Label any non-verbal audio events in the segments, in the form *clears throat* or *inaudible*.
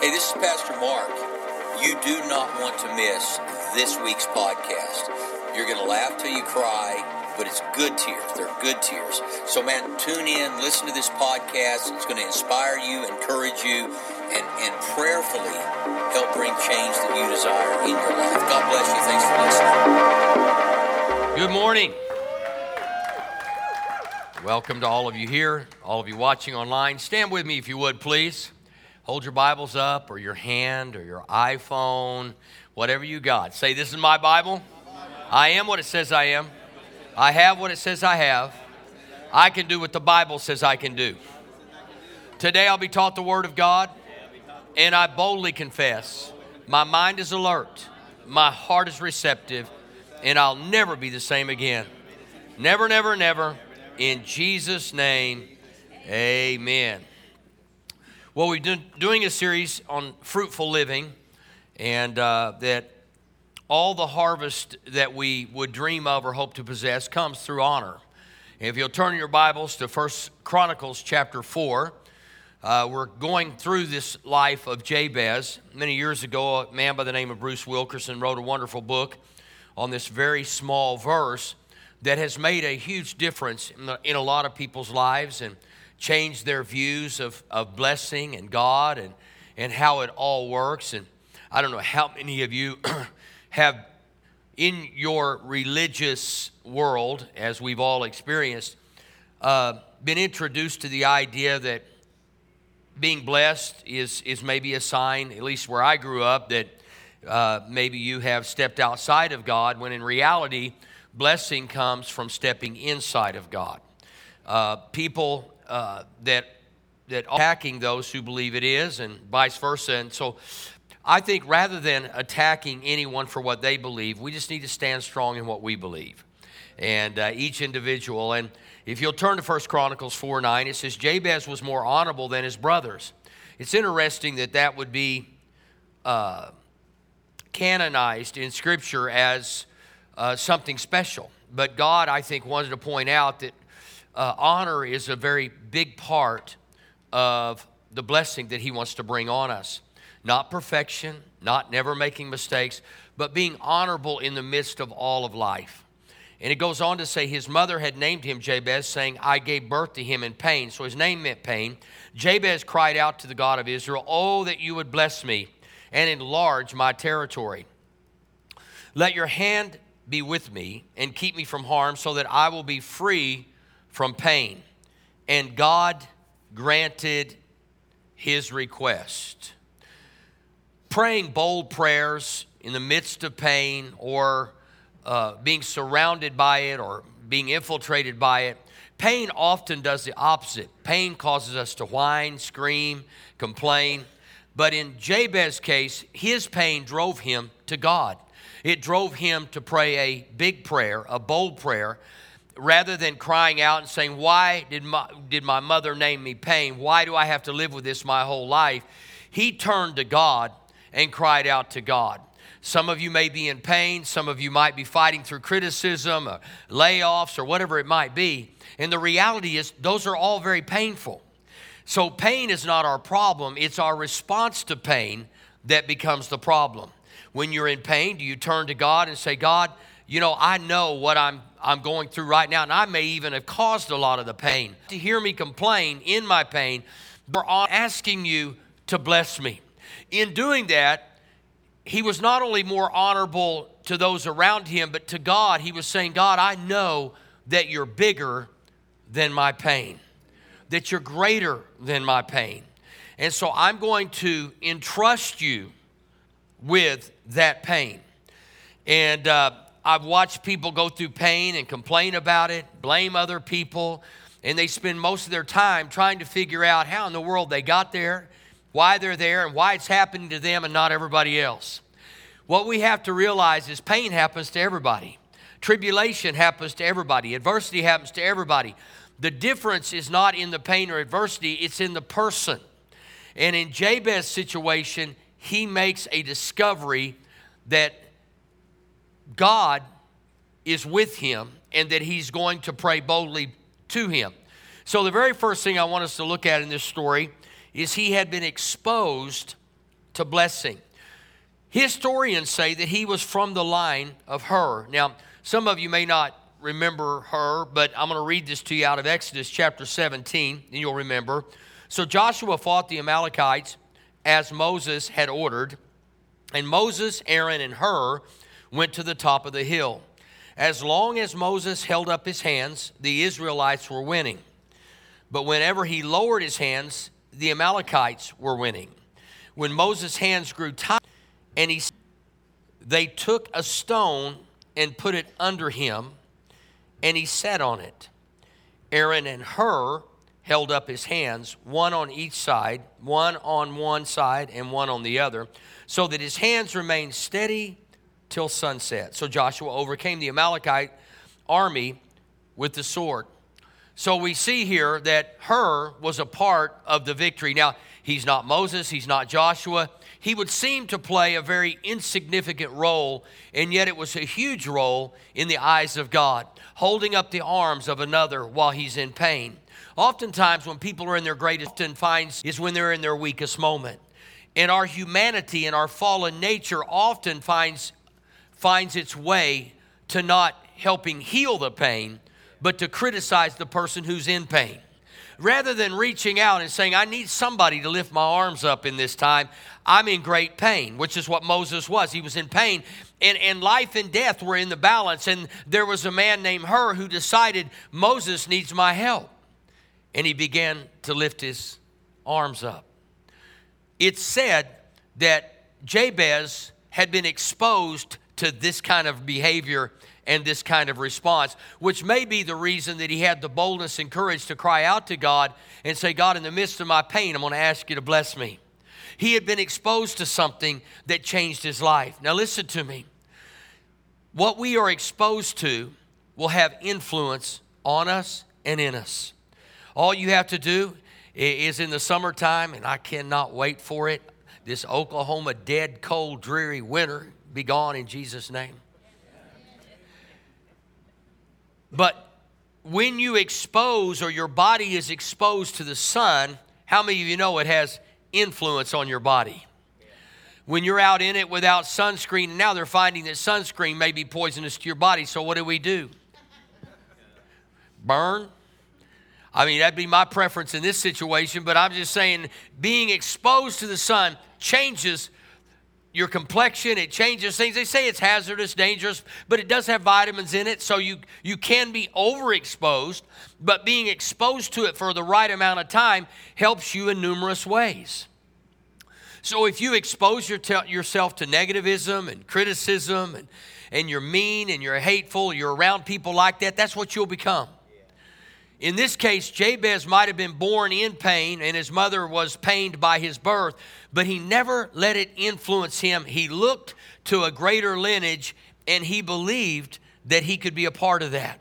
Hey, this is Pastor Mark. You do not want to miss this week's podcast. You're going to laugh till you cry, but it's good tears. They're good tears. So, man, tune in, listen to this podcast. It's going to inspire you, encourage you, and, and prayerfully help bring change that you desire in your life. God bless you. Thanks for listening. Good morning. Welcome to all of you here, all of you watching online. Stand with me if you would, please. Hold your Bibles up or your hand or your iPhone, whatever you got. Say, This is my Bible. I am what it says I am. I have what it says I have. I can do what the Bible says I can do. Today I'll be taught the Word of God, and I boldly confess my mind is alert, my heart is receptive, and I'll never be the same again. Never, never, never. In Jesus' name, amen. Well, we've been doing a series on fruitful living, and uh, that all the harvest that we would dream of or hope to possess comes through honor. And if you'll turn your Bibles to First Chronicles chapter 4, uh, we're going through this life of Jabez. Many years ago, a man by the name of Bruce Wilkinson wrote a wonderful book on this very small verse that has made a huge difference in, the, in a lot of people's lives and changed their views of, of blessing and God and, and how it all works. And I don't know how many of you *clears throat* have, in your religious world, as we've all experienced, uh, been introduced to the idea that being blessed is, is maybe a sign, at least where I grew up, that uh, maybe you have stepped outside of God, when in reality, blessing comes from stepping inside of God. Uh, people uh, that that attacking those who believe it is, and vice versa. And so, I think rather than attacking anyone for what they believe, we just need to stand strong in what we believe, and uh, each individual. And if you'll turn to First Chronicles four nine, it says Jabez was more honorable than his brothers. It's interesting that that would be uh, canonized in Scripture as uh, something special. But God, I think, wanted to point out that uh, honor is a very big part of the blessing that He wants to bring on us. Not perfection, not never making mistakes, but being honorable in the midst of all of life. And it goes on to say his mother had named him Jabez, saying, I gave birth to him in pain. So his name meant pain. Jabez cried out to the God of Israel, Oh, that you would bless me and enlarge my territory. Let your hand be with me and keep me from harm so that I will be free from pain. And God granted his request. Praying bold prayers in the midst of pain or uh, being surrounded by it or being infiltrated by it, pain often does the opposite. Pain causes us to whine, scream, complain. But in Jabez's case, his pain drove him to God. It drove him to pray a big prayer, a bold prayer, rather than crying out and saying, Why did my, did my mother name me pain? Why do I have to live with this my whole life? He turned to God and cried out to God. Some of you may be in pain. Some of you might be fighting through criticism, or layoffs, or whatever it might be. And the reality is, those are all very painful. So, pain is not our problem, it's our response to pain that becomes the problem when you're in pain? Do you turn to God and say, God, you know, I know what I'm, I'm going through right now, and I may even have caused a lot of the pain. To hear me complain in my pain, but I'm asking you to bless me. In doing that, he was not only more honorable to those around him, but to God, he was saying, God, I know that you're bigger than my pain, that you're greater than my pain. And so I'm going to entrust you with that pain. And uh, I've watched people go through pain and complain about it, blame other people, and they spend most of their time trying to figure out how in the world they got there, why they're there, and why it's happening to them and not everybody else. What we have to realize is pain happens to everybody. Tribulation happens to everybody. Adversity happens to everybody. The difference is not in the pain or adversity, it's in the person. And in Jabez's situation, he makes a discovery that God is with him and that he's going to pray boldly to him. So, the very first thing I want us to look at in this story is he had been exposed to blessing. Historians say that he was from the line of Hur. Now, some of you may not remember Hur, but I'm going to read this to you out of Exodus chapter 17, and you'll remember. So Joshua fought the Amalekites as Moses had ordered, and Moses, Aaron, and Hur went to the top of the hill. As long as Moses held up his hands, the Israelites were winning. But whenever he lowered his hands, the Amalekites were winning. When Moses' hands grew tight, and he they took a stone and put it under him, and he sat on it. Aaron and Hur held up his hands, one on each side, one on one side and one on the other, so that his hands remained steady till sunset. So Joshua overcame the Amalekite army with the sword. So we see here that Hur was a part of the victory. Now, he's not Moses, he's not Joshua. He would seem to play a very insignificant role, and yet it was a huge role in the eyes of God, holding up the arms of another while he's in pain. Oftentimes, when people are in their greatest and finds is when they're in their weakest moment. And our humanity and our fallen nature often finds, finds its way to not helping heal the pain, but to criticize the person who's in pain. Rather than reaching out and saying, I need somebody to lift my arms up in this time, I'm in great pain, which is what Moses was. He was in pain, and, and life and death were in the balance. And there was a man named Hur who decided, Moses needs my help and he began to lift his arms up. It's said that Jabez had been exposed to this kind of behavior and this kind of response, which may be the reason that he had the boldness and courage to cry out to God and say, God, in the midst of my pain, I'm going to ask you to bless me. He had been exposed to something that changed his life. Now, listen to me. What we are exposed to will have influence on us and in us. All you have to do is in the summertime, and I cannot wait for it. This Oklahoma dead, cold, dreary winter be gone in Jesus' name. But when you expose or your body is exposed to the sun, how many of you know it has influence on your body? When you're out in it without sunscreen, and now they're finding that sunscreen may be poisonous to your body, so what do we do? Burn? I mean, that'd be my preference in this situation, but I'm just saying being exposed to the sun changes your complexion, it changes things. They say it's hazardous, dangerous, but it does have vitamins in it, so you, you can be overexposed, but being exposed to it for the right amount of time helps you in numerous ways. So if you expose your te- yourself to negativism and criticism and, and you're mean and you're hateful, you're around people like that, that's what you'll become. In this case, Jabez might have been born in pain and his mother was pained by his birth, but he never let it influence him. He looked to a greater lineage and he believed that he could be a part of that.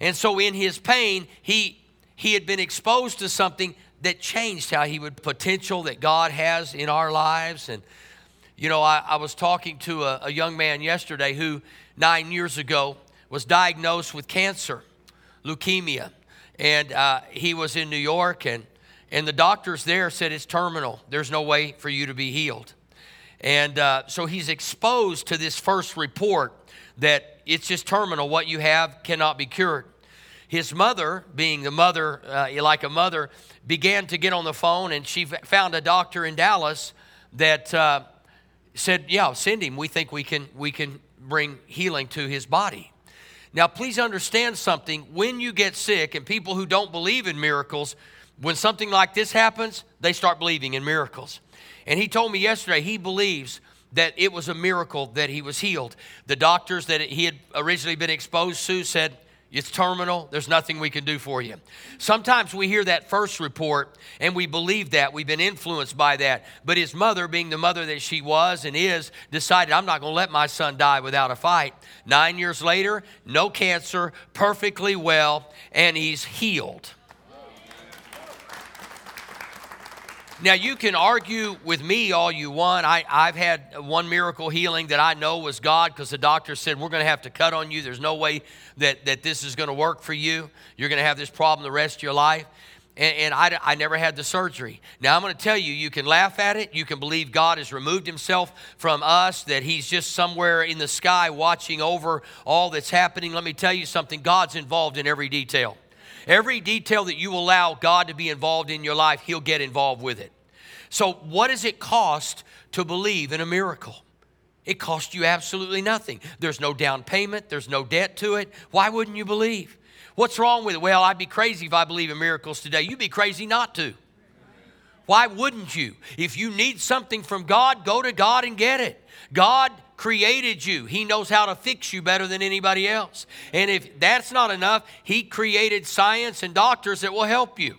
And so in his pain, he he had been exposed to something that changed how he would potential that God has in our lives. And you know, I, I was talking to a, a young man yesterday who nine years ago was diagnosed with cancer, leukemia and uh, he was in New York, and and the doctors there said it's terminal. There's no way for you to be healed, and uh, so he's exposed to this first report that it's just terminal. What you have cannot be cured. His mother, being the mother, uh, like a mother, began to get on the phone, and she found a doctor in Dallas that uh, said, "Yeah, send him. We think we can we can bring healing to his body." Now, please understand something. When you get sick, and people who don't believe in miracles, when something like this happens, they start believing in miracles. And he told me yesterday he believes that it was a miracle that he was healed. The doctors that he had originally been exposed to said, it's terminal. There's nothing we can do for you. Sometimes we hear that first report and we believe that. We've been influenced by that. But his mother, being the mother that she was and is, decided, I'm not going to let my son die without a fight. Nine years later, no cancer, perfectly well, and he's healed. Now, you can argue with me all you want. I, I've had one miracle healing that I know was God because the doctor said, We're going to have to cut on you. There's no way that, that this is going to work for you. You're going to have this problem the rest of your life. and, and I, I never had the surgery. Now, I'm going to tell you, you can laugh at it. You can believe God has removed himself from us, that he's just somewhere in the sky watching over all that's happening. Let me tell you something God's involved in every detail. Every detail that you allow God to be involved in your life, he'll get involved with it. So, what does it cost to believe in a miracle? It costs you absolutely nothing. There's no down payment, there's no debt to it. Why wouldn't you believe? What's wrong with it? Well, I'd be crazy if I believe in miracles today. You'd be crazy not to. Why wouldn't you? If you need something from God, go to God and get it. God created you. He knows how to fix you better than anybody else. And if that's not enough, He created science and doctors that will help you.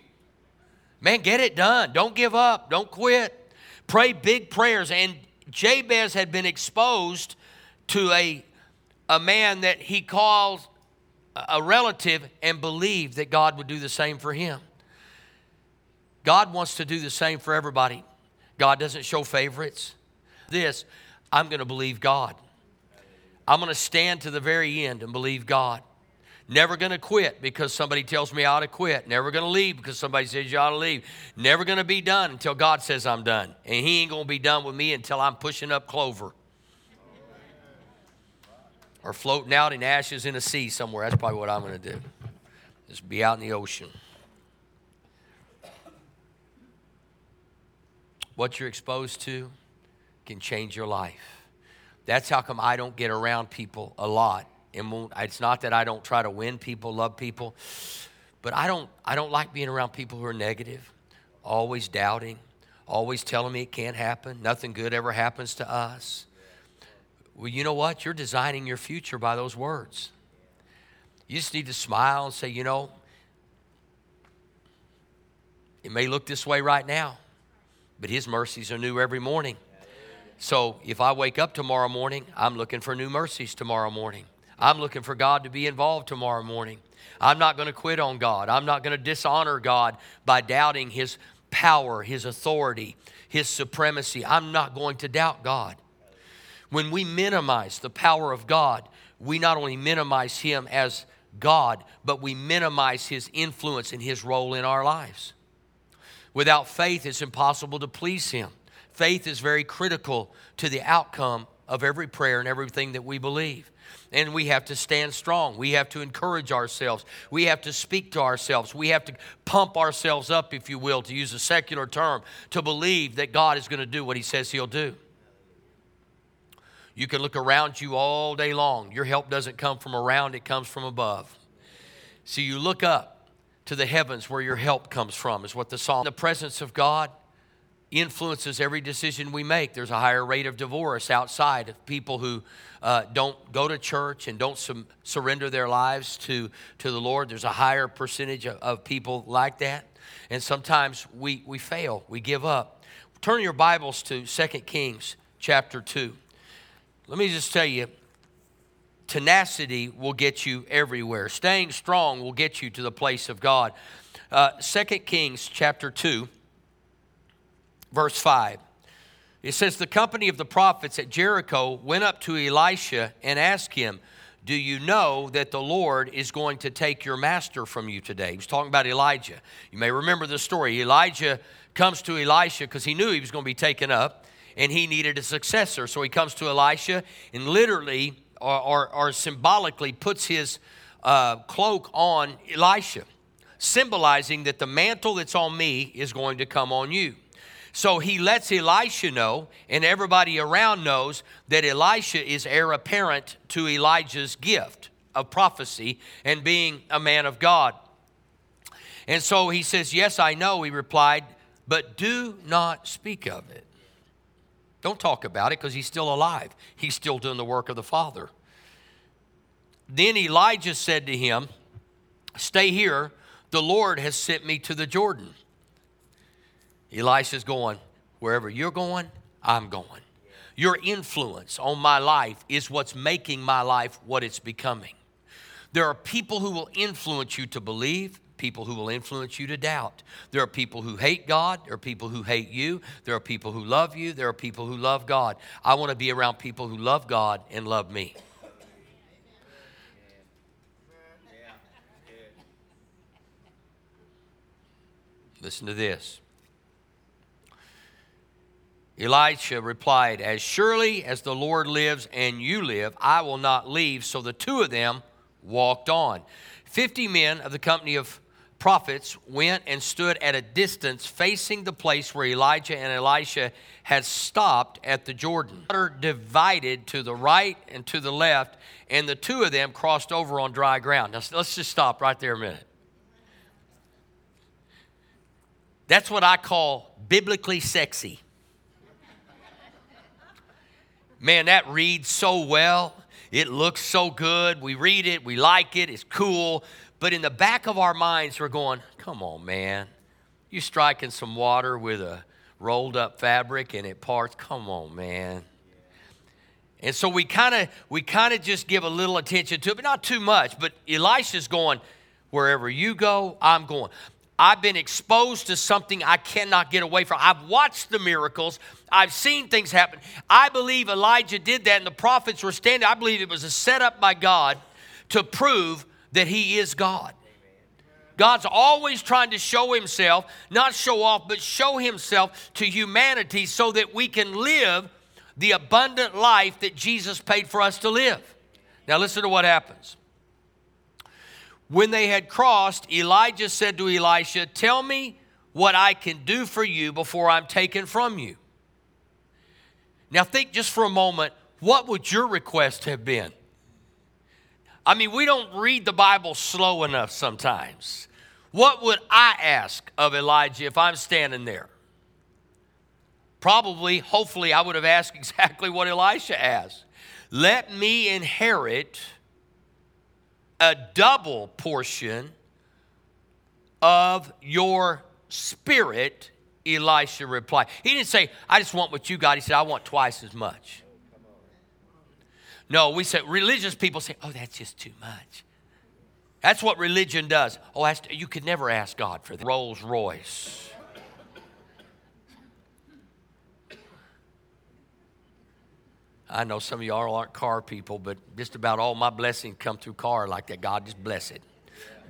Man, get it done. Don't give up. Don't quit. Pray big prayers. And Jabez had been exposed to a, a man that he calls a relative and believed that God would do the same for him. God wants to do the same for everybody. God doesn't show favorites. This, I'm going to believe God. I'm going to stand to the very end and believe God. Never going to quit because somebody tells me I ought to quit. Never going to leave because somebody says you ought to leave. Never going to be done until God says I'm done. And He ain't going to be done with me until I'm pushing up clover or floating out in ashes in a sea somewhere. That's probably what I'm going to do. Just be out in the ocean. What you're exposed to can change your life. That's how come I don't get around people a lot. And it's not that I don't try to win people, love people, but I don't, I don't like being around people who are negative, always doubting, always telling me it can't happen, nothing good ever happens to us. Well, you know what? You're designing your future by those words. You just need to smile and say, you know, it may look this way right now, but His mercies are new every morning. So if I wake up tomorrow morning, I'm looking for new mercies tomorrow morning. I'm looking for God to be involved tomorrow morning. I'm not going to quit on God. I'm not going to dishonor God by doubting His power, His authority, His supremacy. I'm not going to doubt God. When we minimize the power of God, we not only minimize Him as God, but we minimize His influence and His role in our lives. Without faith, it's impossible to please Him. Faith is very critical to the outcome of every prayer and everything that we believe. And we have to stand strong. We have to encourage ourselves. We have to speak to ourselves. We have to pump ourselves up, if you will, to use a secular term, to believe that God is going to do what He says He'll do. You can look around you all day long. Your help doesn't come from around, it comes from above. So you look up to the heavens where your help comes from, is what the psalm. The presence of God influences every decision we make. There's a higher rate of divorce outside of people who uh, don't go to church and don't sum- surrender their lives to, to the Lord. There's a higher percentage of, of people like that. And sometimes we, we fail, we give up. Turn your Bibles to 2 Kings chapter 2. Let me just tell you tenacity will get you everywhere. Staying strong will get you to the place of God. Uh, 2 Kings chapter 2, verse 5. It says, The company of the prophets at Jericho went up to Elisha and asked him, Do you know that the Lord is going to take your master from you today? He was talking about Elijah. You may remember the story. Elijah comes to Elisha because he knew he was going to be taken up and he needed a successor. So he comes to Elisha and literally or, or, or symbolically puts his uh, cloak on Elisha, symbolizing that the mantle that's on me is going to come on you. So he lets Elisha know, and everybody around knows that Elisha is heir apparent to Elijah's gift of prophecy and being a man of God. And so he says, Yes, I know, he replied, but do not speak of it. Don't talk about it because he's still alive. He's still doing the work of the Father. Then Elijah said to him, Stay here. The Lord has sent me to the Jordan. Elisha's going, Wherever you're going, I'm going. Your influence on my life is what's making my life what it's becoming. There are people who will influence you to believe, people who will influence you to doubt. There are people who hate God. There are people who hate you. There are people who love you. There are people who love God. I want to be around people who love God and love me. Listen to this. Elisha replied, As surely as the Lord lives and you live, I will not leave. So the two of them walked on. Fifty men of the company of prophets went and stood at a distance facing the place where Elijah and Elisha had stopped at the Jordan. Water divided to the right and to the left, and the two of them crossed over on dry ground. Now, let's just stop right there a minute. That's what I call biblically sexy. Man, that reads so well. It looks so good. We read it, we like it, it's cool. But in the back of our minds, we're going, come on, man. You striking some water with a rolled up fabric and it parts. Come on, man. And so we kind of we kind of just give a little attention to it, but not too much. But Elisha's going, wherever you go, I'm going. I've been exposed to something I cannot get away from. I've watched the miracles. I've seen things happen. I believe Elijah did that, and the prophets were standing. I believe it was a setup by God to prove that He is God. God's always trying to show Himself, not show off, but show Himself to humanity so that we can live the abundant life that Jesus paid for us to live. Now, listen to what happens. When they had crossed, Elijah said to Elisha, Tell me what I can do for you before I'm taken from you. Now, think just for a moment what would your request have been? I mean, we don't read the Bible slow enough sometimes. What would I ask of Elijah if I'm standing there? Probably, hopefully, I would have asked *laughs* exactly what Elisha asked. Let me inherit a double portion of your spirit, Elisha replied. He didn't say, I just want what you got. He said, I want twice as much. No, we say, religious people say, oh, that's just too much. That's what religion does. Oh, you could never ask God for that. Rolls Royce. I know some of y'all aren't car people, but just about all my blessings come through car like that. God just bless it.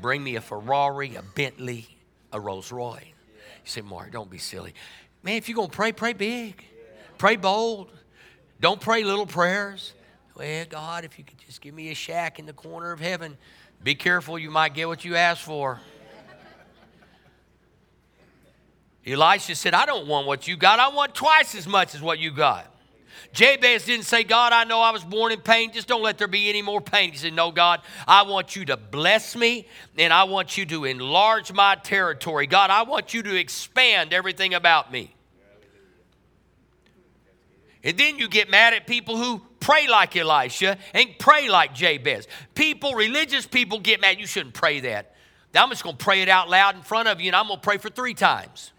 Bring me a Ferrari, a Bentley, a Rolls Royce. You say, Mark, don't be silly. Man, if you're going to pray, pray big. Pray bold. Don't pray little prayers. Well, God, if you could just give me a shack in the corner of heaven, be careful, you might get what you ask for. Elisha said, I don't want what you got. I want twice as much as what you got. Jabez didn't say, God, I know I was born in pain. Just don't let there be any more pain. He said, No, God, I want you to bless me and I want you to enlarge my territory. God, I want you to expand everything about me. And then you get mad at people who pray like Elisha and pray like Jabez. People, religious people get mad. You shouldn't pray that. I'm just going to pray it out loud in front of you and I'm going to pray for three times.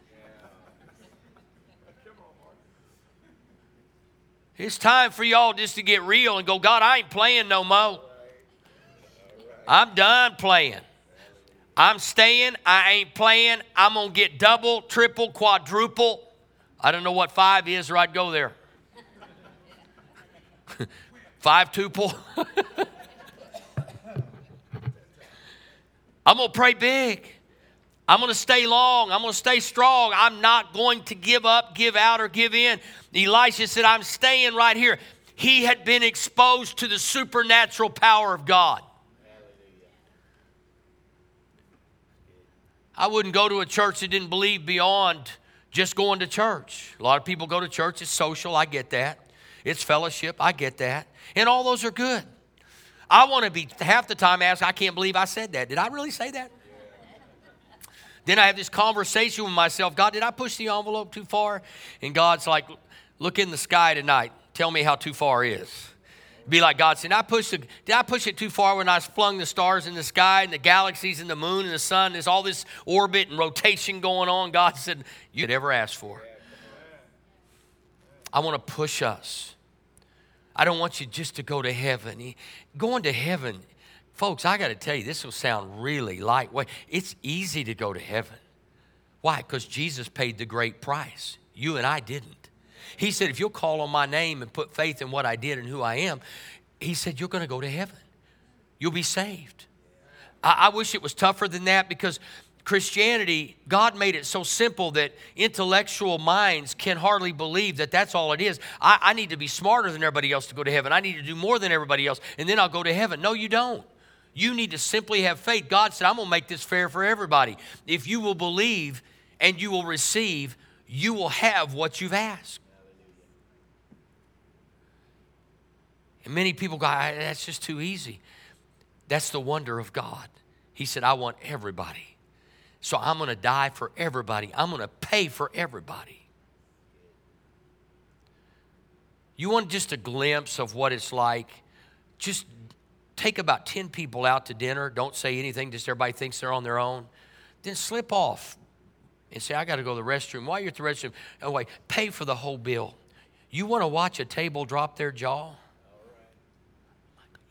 It's time for y'all just to get real and go, God, I ain't playing no more. I'm done playing. I'm staying. I ain't playing. I'm going to get double, triple, quadruple. I don't know what five is, or I'd go there. *laughs* five tuple. *laughs* I'm going to pray big. I'm going to stay long. I'm going to stay strong. I'm not going to give up, give out, or give in. Elisha said, I'm staying right here. He had been exposed to the supernatural power of God. I wouldn't go to a church that didn't believe beyond just going to church. A lot of people go to church, it's social, I get that. It's fellowship, I get that. And all those are good. I want to be half the time asked, I can't believe I said that. Did I really say that? Then I have this conversation with myself God, did I push the envelope too far? And God's like, look in the sky tonight. Tell me how too far is. Be like God said, I, push the, did I push it too far when I flung the stars in the sky and the galaxies and the moon and the sun? There's all this orbit and rotation going on. God said, You could ever ask for. I want to push us. I don't want you just to go to heaven. Going to heaven Folks, I got to tell you, this will sound really lightweight. It's easy to go to heaven. Why? Because Jesus paid the great price. You and I didn't. He said, if you'll call on my name and put faith in what I did and who I am, he said, you're going to go to heaven. You'll be saved. I, I wish it was tougher than that because Christianity, God made it so simple that intellectual minds can hardly believe that that's all it is. I, I need to be smarter than everybody else to go to heaven. I need to do more than everybody else, and then I'll go to heaven. No, you don't. You need to simply have faith. God said, I'm going to make this fair for everybody. If you will believe and you will receive, you will have what you've asked. And many people go, that's just too easy. That's the wonder of God. He said, I want everybody. So I'm going to die for everybody. I'm going to pay for everybody. You want just a glimpse of what it's like? Just take about 10 people out to dinner. Don't say anything, just everybody thinks they're on their own. Then slip off and say, I got to go to the restroom. While you're at the restroom, oh, wait, pay for the whole bill. You want to watch a table drop their jaw?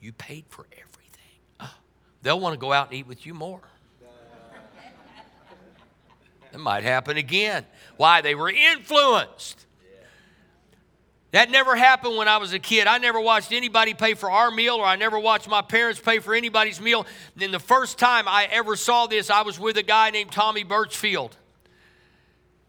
You paid for everything. *gasps* they'll want to go out and eat with you more. That might happen again. Why? They were influenced. That never happened when I was a kid. I never watched anybody pay for our meal, or I never watched my parents pay for anybody's meal. And the first time I ever saw this, I was with a guy named Tommy Birchfield.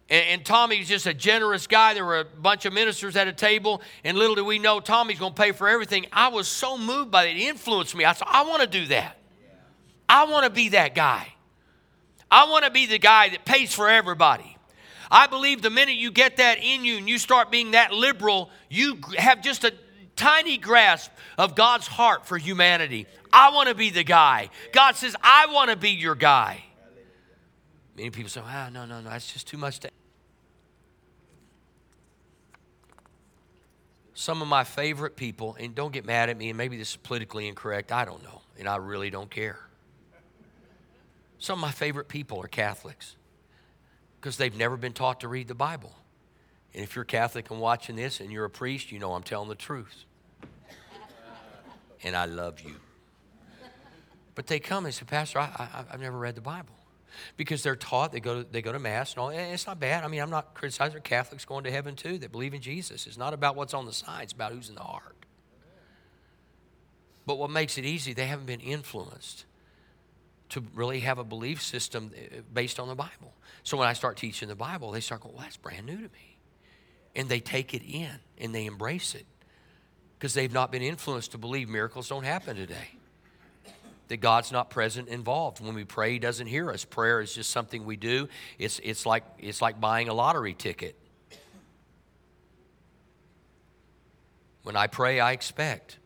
And, and Tommy was just a generous guy. There were a bunch of ministers at a table, and little did we know Tommy's going to pay for everything. I was so moved by it. It influenced me. I said, I want to do that. I want to be that guy. I want to be the guy that pays for everybody. I believe the minute you get that in you and you start being that liberal, you have just a tiny grasp of God's heart for humanity. I want to be the guy. God says, I want to be your guy. Many people say, ah, no, no, no, that's just too much to. Some of my favorite people, and don't get mad at me, and maybe this is politically incorrect, I don't know, and I really don't care. Some of my favorite people are Catholics because they've never been taught to read the Bible. And if you're Catholic and watching this and you're a priest, you know I'm telling the truth. And I love you. But they come and say, Pastor, I, have never read the Bible. Because they're taught, they go to, they go to Mass, and, all, and it's not bad. I mean, I'm not criticizing Catholics going to heaven too that believe in Jesus. It's not about what's on the side, it's about who's in the heart. But what makes it easy, they haven't been influenced to really have a belief system uh, based on the Bible. So when I start teaching the Bible, they start going, well, that's brand new to me. And they take it in and they embrace it because they've not been influenced to believe miracles don't happen today. That God's not present involved. When we pray, He doesn't hear us. Prayer is just something we do. It's, it's, like, it's like buying a lottery ticket. When I pray, I expect.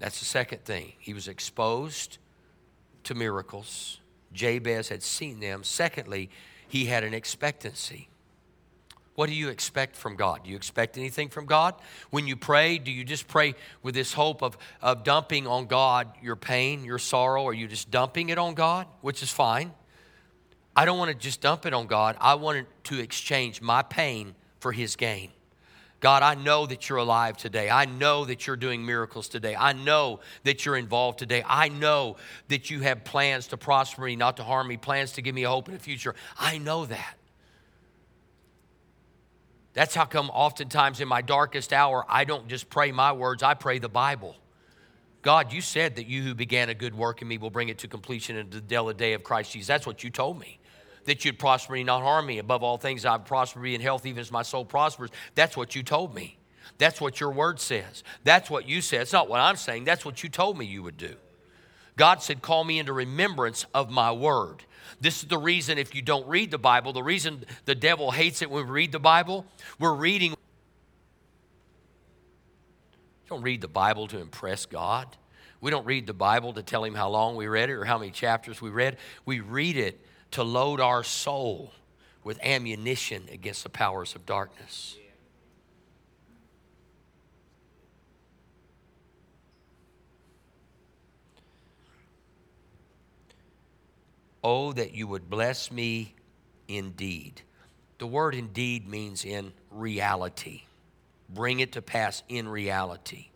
That's the second thing. He was exposed to miracles. Jabez had seen them. Secondly, he had an expectancy. What do you expect from God? Do you expect anything from God? When you pray, do you just pray with this hope of, of dumping on God your pain, your sorrow? Or are you just dumping it on God, which is fine? I don't want to just dump it on God. I want to exchange my pain for His gain. God, I know that you're alive today. I know that you're doing miracles today. I know that you're involved today. I know that you have plans to prosper me, not to harm me, plans to give me a hope in the future. I know that. That's how come oftentimes in my darkest hour, I don't just pray my words, I pray the Bible. God, you said that you who began a good work in me will bring it to completion in the day of Christ Jesus. That's what you told me that you'd prosper me, not harm me. Above all things, I've prospered me in health, even as my soul prospers. That's what you told me. That's what your word says. That's what you said. It's not what I'm saying. That's what you told me you would do. God said, Call me into remembrance of my word. This is the reason, if you don't read the Bible, the reason the devil hates it when we read the Bible, we're reading. Don't read the Bible to impress God. We don't read the Bible to tell him how long we read it or how many chapters we read. We read it to load our soul with ammunition against the powers of darkness. Oh, that you would bless me indeed. The word indeed means in reality. Bring it to pass in reality.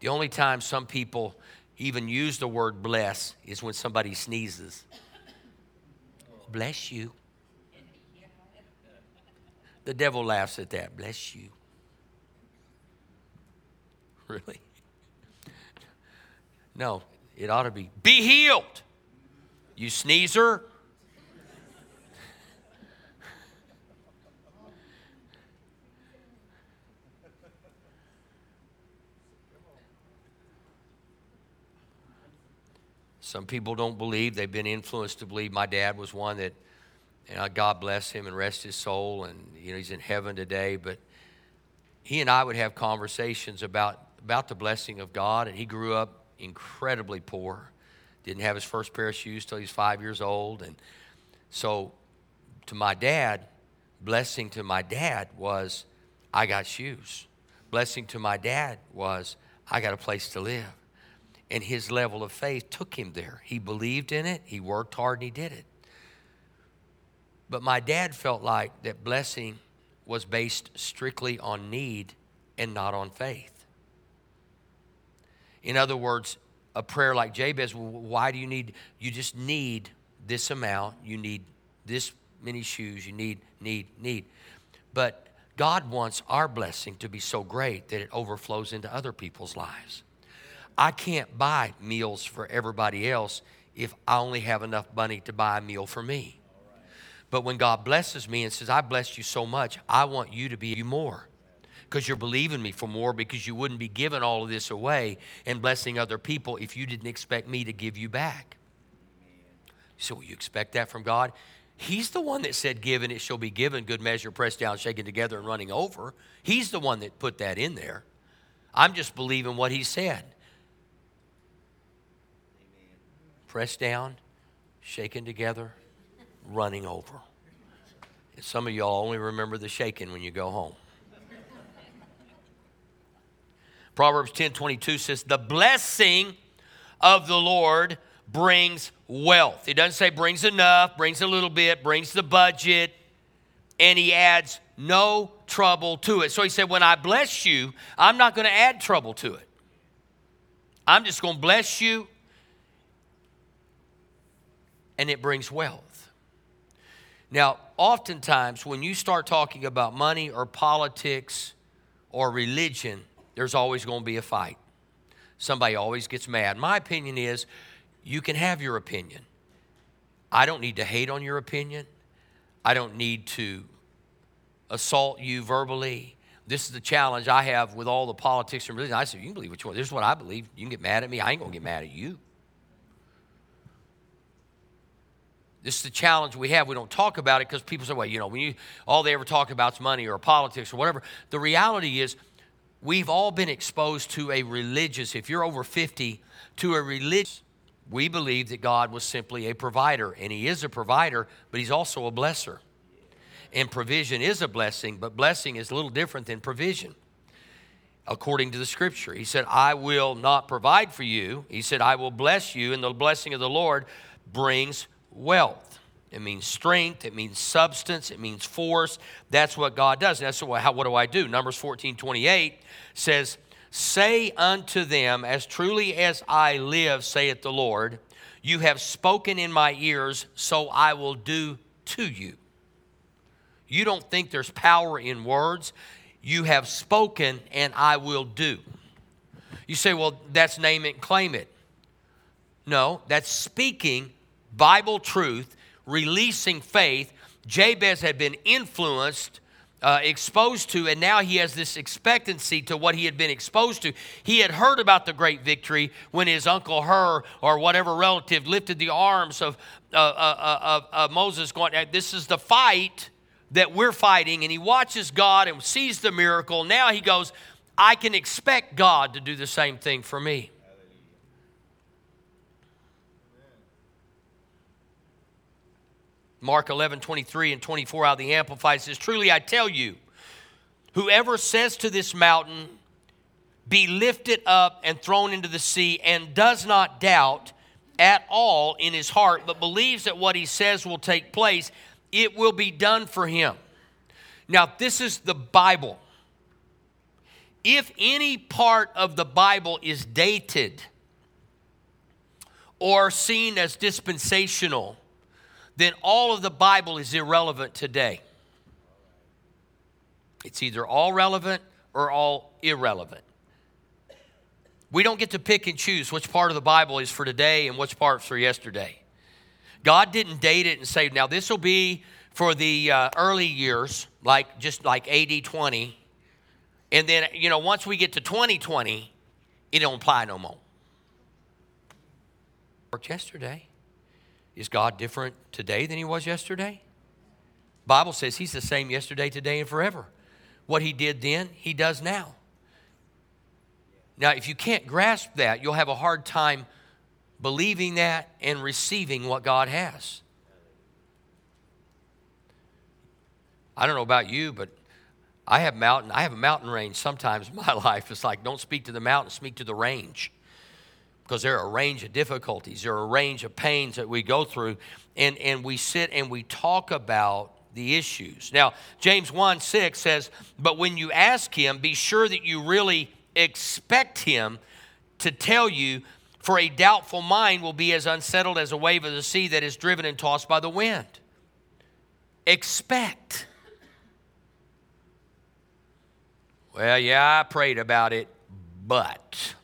The only time some people even use the word bless is when somebody sneezes. Bless you. The devil laughs at that. Bless you. *laughs* Really? No, it ought to be be healed. You sneezer. Some people don't believe. They've been influenced to believe. My dad was one that, and God bless him and rest his soul, and you know he's in heaven today. But he and I would have conversations about about the blessing of God, and he grew up incredibly poor. Didn't have his first pair of shoes till he was five years old, and so to my dad, blessing to my dad was I got shoes. Blessing to my dad was I got a place to live and his level of faith took him there. He believed in it, he worked hard, and he did it. But my dad felt like that blessing was based strictly on need and not on faith. In other words, a prayer like Jabez, why do you need? You just need this amount. You need this many shoes. You need, need, need. But God wants our blessing to be so great that it overflows into other people's lives. I can't buy meals for everybody else if I only have enough money to buy a meal for me. But when God blesses me and says, I blessed you so much, I want you to be you more because you're believing me for more because you wouldn't be giving all of this away and blessing other people if you didn't expect me to give you back. So you expect that from God? He's the one that said, Given it shall be given, good measure, pressed down, shaken together, and running over. He's the one that put that in there. I'm just believing what He said. Pressed down, shaken together, running over. And some of y'all only remember the shaking when you go home. Proverbs 10 22 says, The blessing of the Lord brings wealth. It doesn't say brings enough, brings a little bit, brings the budget, and he adds no trouble to it. So he said, When I bless you, I'm not going to add trouble to it. I'm just going to bless you and it brings wealth. Now, oftentimes when you start talking about money or politics or religion, there's always going to be a fight. Somebody always gets mad. My opinion is you can have your opinion. I don't need to hate on your opinion. I don't need to assault you verbally. This is the challenge I have with all the politics and religion. I say, you can believe what you want. This is what I believe. You can get mad at me. I ain't going to get mad at you. This is the challenge we have. We don't talk about it because people say, well, you know, when you all they ever talk about is money or politics or whatever. The reality is we've all been exposed to a religious, if you're over 50, to a religious. We believe that God was simply a provider, and He is a provider, but He's also a blesser. And provision is a blessing, but blessing is a little different than provision according to the scripture. He said, I will not provide for you. He said, I will bless you, and the blessing of the Lord brings wealth. It means strength, it means substance, it means force. That's what God does. That's what, how, what do I do? Numbers 14 28 says, Say unto them, As truly as I live, saith the Lord, you have spoken in my ears, so I will do to you. You don't think there's power in words. You have spoken, and I will do. You say, well, that's name it and claim it. No, that's speaking Bible truth, releasing faith. Jabez had been influenced, uh, exposed to, and now he has this expectancy to what he had been exposed to. He had heard about the great victory when his uncle Hur or whatever relative lifted the arms of, uh, uh, uh Moses, going, This is the fight that we're fighting. And he watches God and sees the miracle. Now he goes, I can expect God to do the same thing for me. Mark 11, 23 and 24 out of the Amplified says, Truly I tell you, whoever says to this mountain, Be lifted up and thrown into the sea, and does not doubt at all in his heart, but believes that what he says will take place, it will be done for him. Now, this is the Bible. If any part of the Bible is dated or seen as dispensational, then all of the Bible is irrelevant today. It's either all relevant or all irrelevant. We don't get to pick and choose which part of the Bible is for today and which part for yesterday. God didn't date it and say, now this will be for the uh, early years, like just like AD 20. And then, you know, once we get to 2020, it don't apply no more. Worked yesterday. Is God different today than he was yesterday? Bible says he's the same yesterday, today, and forever. What he did then, he does now. Now, if you can't grasp that, you'll have a hard time believing that and receiving what God has. I don't know about you, but I have mountain I have a mountain range sometimes in my *laughs* life. It's like don't speak to the mountain, speak to the range. Because there are a range of difficulties, there are a range of pains that we go through, and, and we sit and we talk about the issues. Now, James 1 6 says, But when you ask him, be sure that you really expect him to tell you, for a doubtful mind will be as unsettled as a wave of the sea that is driven and tossed by the wind. Expect. Well, yeah, I prayed about it, but.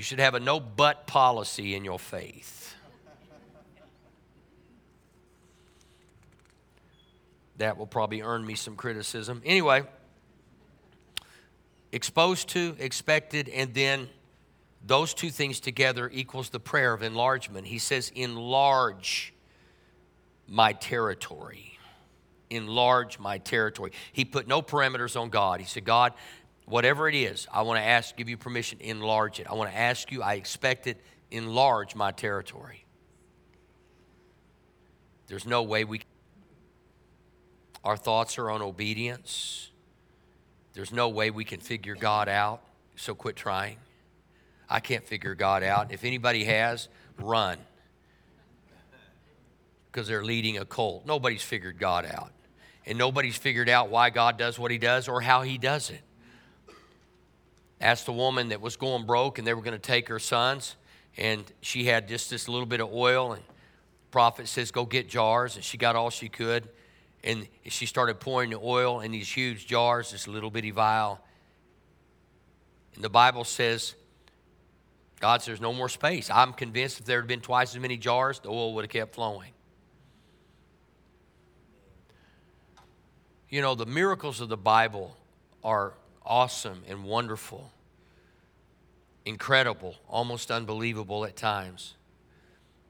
You should have a no but policy in your faith. That will probably earn me some criticism. Anyway, exposed to, expected, and then those two things together equals the prayer of enlargement. He says, Enlarge my territory. Enlarge my territory. He put no parameters on God. He said, God, whatever it is, I want to ask, give you permission, enlarge it. I want to ask you, I expect it, enlarge my territory. There's no way we our thoughts are on obedience. There's no way we can figure God out, so quit trying. I can't figure God out. If anybody has, run. Because they're leading a cult. Nobody's figured God out. And nobody's figured out why God does what he does or how he does it. Asked the woman that was going broke and they were going to take her sons, and she had just this little bit of oil, and prophet says, Go get jars, and she got all she could and she started pouring the oil in these huge jars, this little bitty vial. And the Bible says, God says, there's no more space. I'm convinced if there had been twice as many jars, the oil would have kept flowing. You know, the miracles of the Bible are awesome and wonderful, incredible, almost unbelievable at times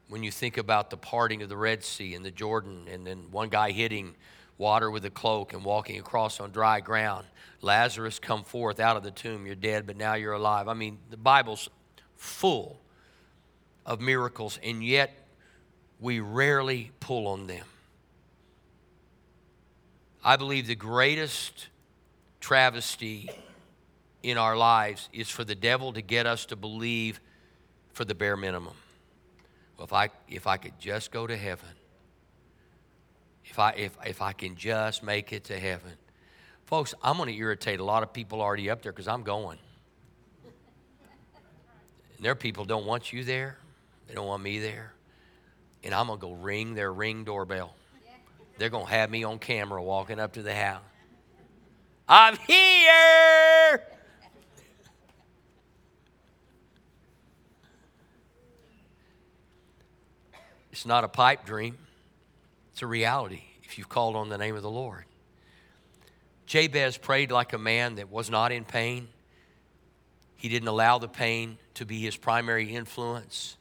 when you think about the parting of the Red Sea and the Jordan, and then one guy hitting water with a cloak and walking across on dry ground. Lazarus, come forth out of the tomb. You're dead, but now you're alive. I mean, the Bible's full of miracles, and yet we rarely pull on them. I believe the greatest travesty in our lives is for the devil to get us to believe for the bare minimum. Well, if I, if I could just go to heaven, if I, if, if I can just make it to heaven. Folks, I'm going to irritate a lot of people already up there because I'm going. And their people don't want you there, they don't want me there. And I'm going to go ring their ring doorbell. They're going to have me on camera walking up to the house. I'm here. It's not a pipe dream, it's a reality if you've called on the name of the Lord. Jabez prayed like a man that was not in pain. He didn't allow the pain to be his primary influence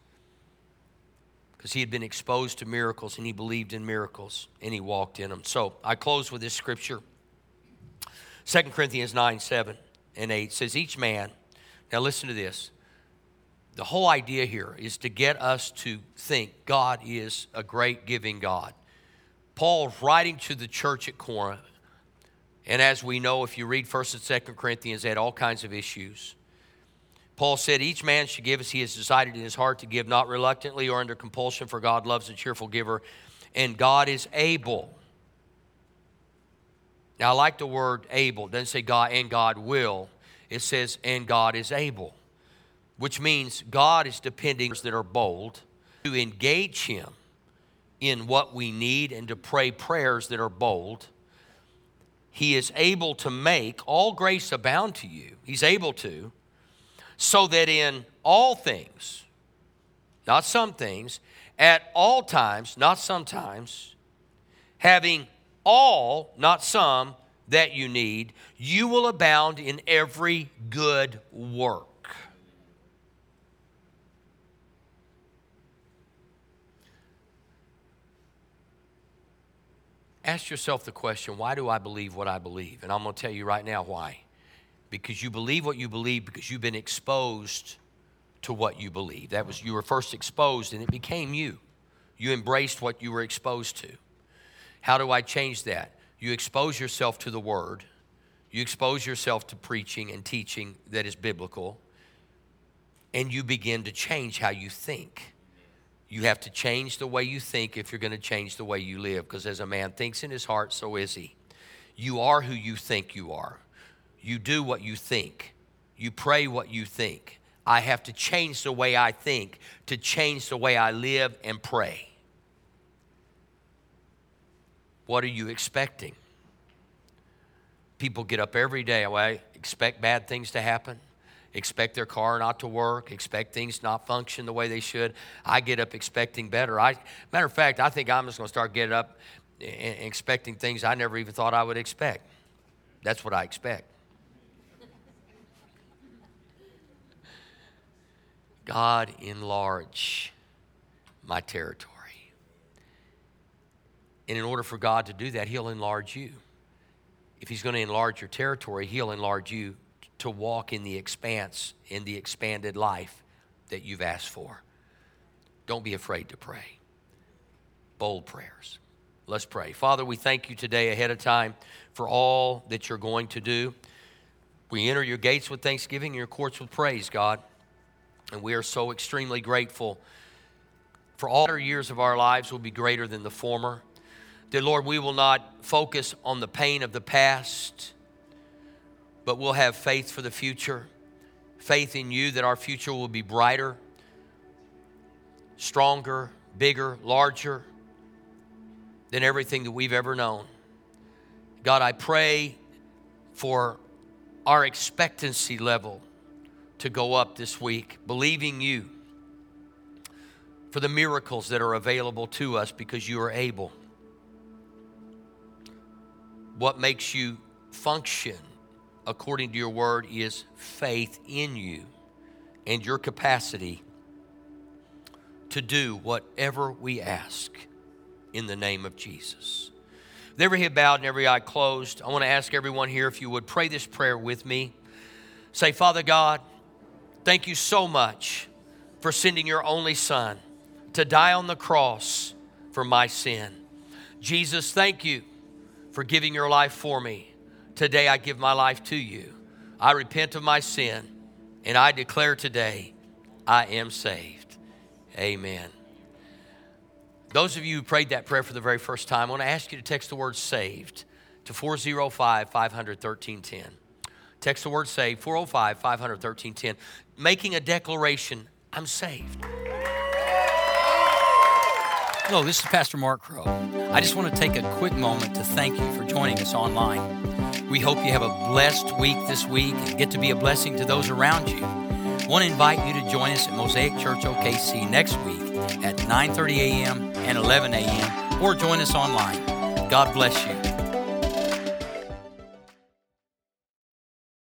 because he had been exposed to miracles and he believed in miracles and he walked in them. So I close with this scripture 2 Corinthians 9 7 and 8 says, Each man, now listen to this, the whole idea here is to get us to think God is a great giving God. Paul writing to the church at Corinth, and as we know, if you read 1st and 2nd Corinthians, they had all kinds of issues. Paul said, Each man should give as he has decided in his heart to give, not reluctantly or under compulsion, for God loves a cheerful giver, and God is able. Now, I like the word able. It doesn't say God and God will, it says, and God is able which means God is depending that are bold to engage Him in what we need and to pray prayers that are bold. He is able to make all grace abound to you. He's able to, so that in all things, not some things, at all times, not sometimes, having all, not some, that you need, you will abound in every good work. Ask yourself the question why do I believe what I believe? And I'm going to tell you right now why. Because you believe what you believe because you've been exposed to what you believe. That was you were first exposed and it became you. You embraced what you were exposed to. How do I change that? You expose yourself to the word. You expose yourself to preaching and teaching that is biblical. And you begin to change how you think. You have to change the way you think if you're going to change the way you live. Because as a man thinks in his heart, so is he. You are who you think you are. You do what you think. You pray what you think. I have to change the way I think to change the way I live and pray. What are you expecting? People get up every day, well, I expect bad things to happen, expect their car not to work, expect things not function the way they should. I get up expecting better. I, matter of fact, I think I'm just going to start getting up expecting things I never even thought I would expect. That's what I expect. God, enlarge my territory. And in order for God to do that, He'll enlarge you. If He's going to enlarge your territory, He'll enlarge you to walk in the expanse, in the expanded life that you've asked for. Don't be afraid to pray. Bold prayers. Let's pray. Father, we thank you today ahead of time for all that you're going to do. We enter your gates with thanksgiving and your courts with praise, God. And we are so extremely grateful for all our years of our lives will be greater than the former. Dear Lord, we will not focus on the pain of the past, but we'll have faith for the future. Faith in you that our future will be brighter, stronger, bigger, larger than everything that we've ever known. God, I pray for our expectancy level to go up this week, believing you for the miracles that are available to us because you are able what makes you function according to your word is faith in you and your capacity to do whatever we ask in the name of Jesus. With every head bowed and every eye closed, I want to ask everyone here if you would pray this prayer with me. Say, Father God, thank you so much for sending your only Son to die on the cross for my sin. Jesus, thank you for giving your life for me. Today I give my life to you. I repent of my sin and I declare today I am saved. Amen. Those of you who prayed that prayer for the very first time, I want to ask you to text the word saved to 405 500 1310. Text the word saved 405 500 1310, making a declaration I'm saved. Hello, this is Pastor Mark Crow. I just want to take a quick moment to thank you for joining us online. We hope you have a blessed week this week and get to be a blessing to those around you. I want to invite you to join us at Mosaic Church OKC next week at 9:30 a.m. and 11 a.m. or join us online. God bless you.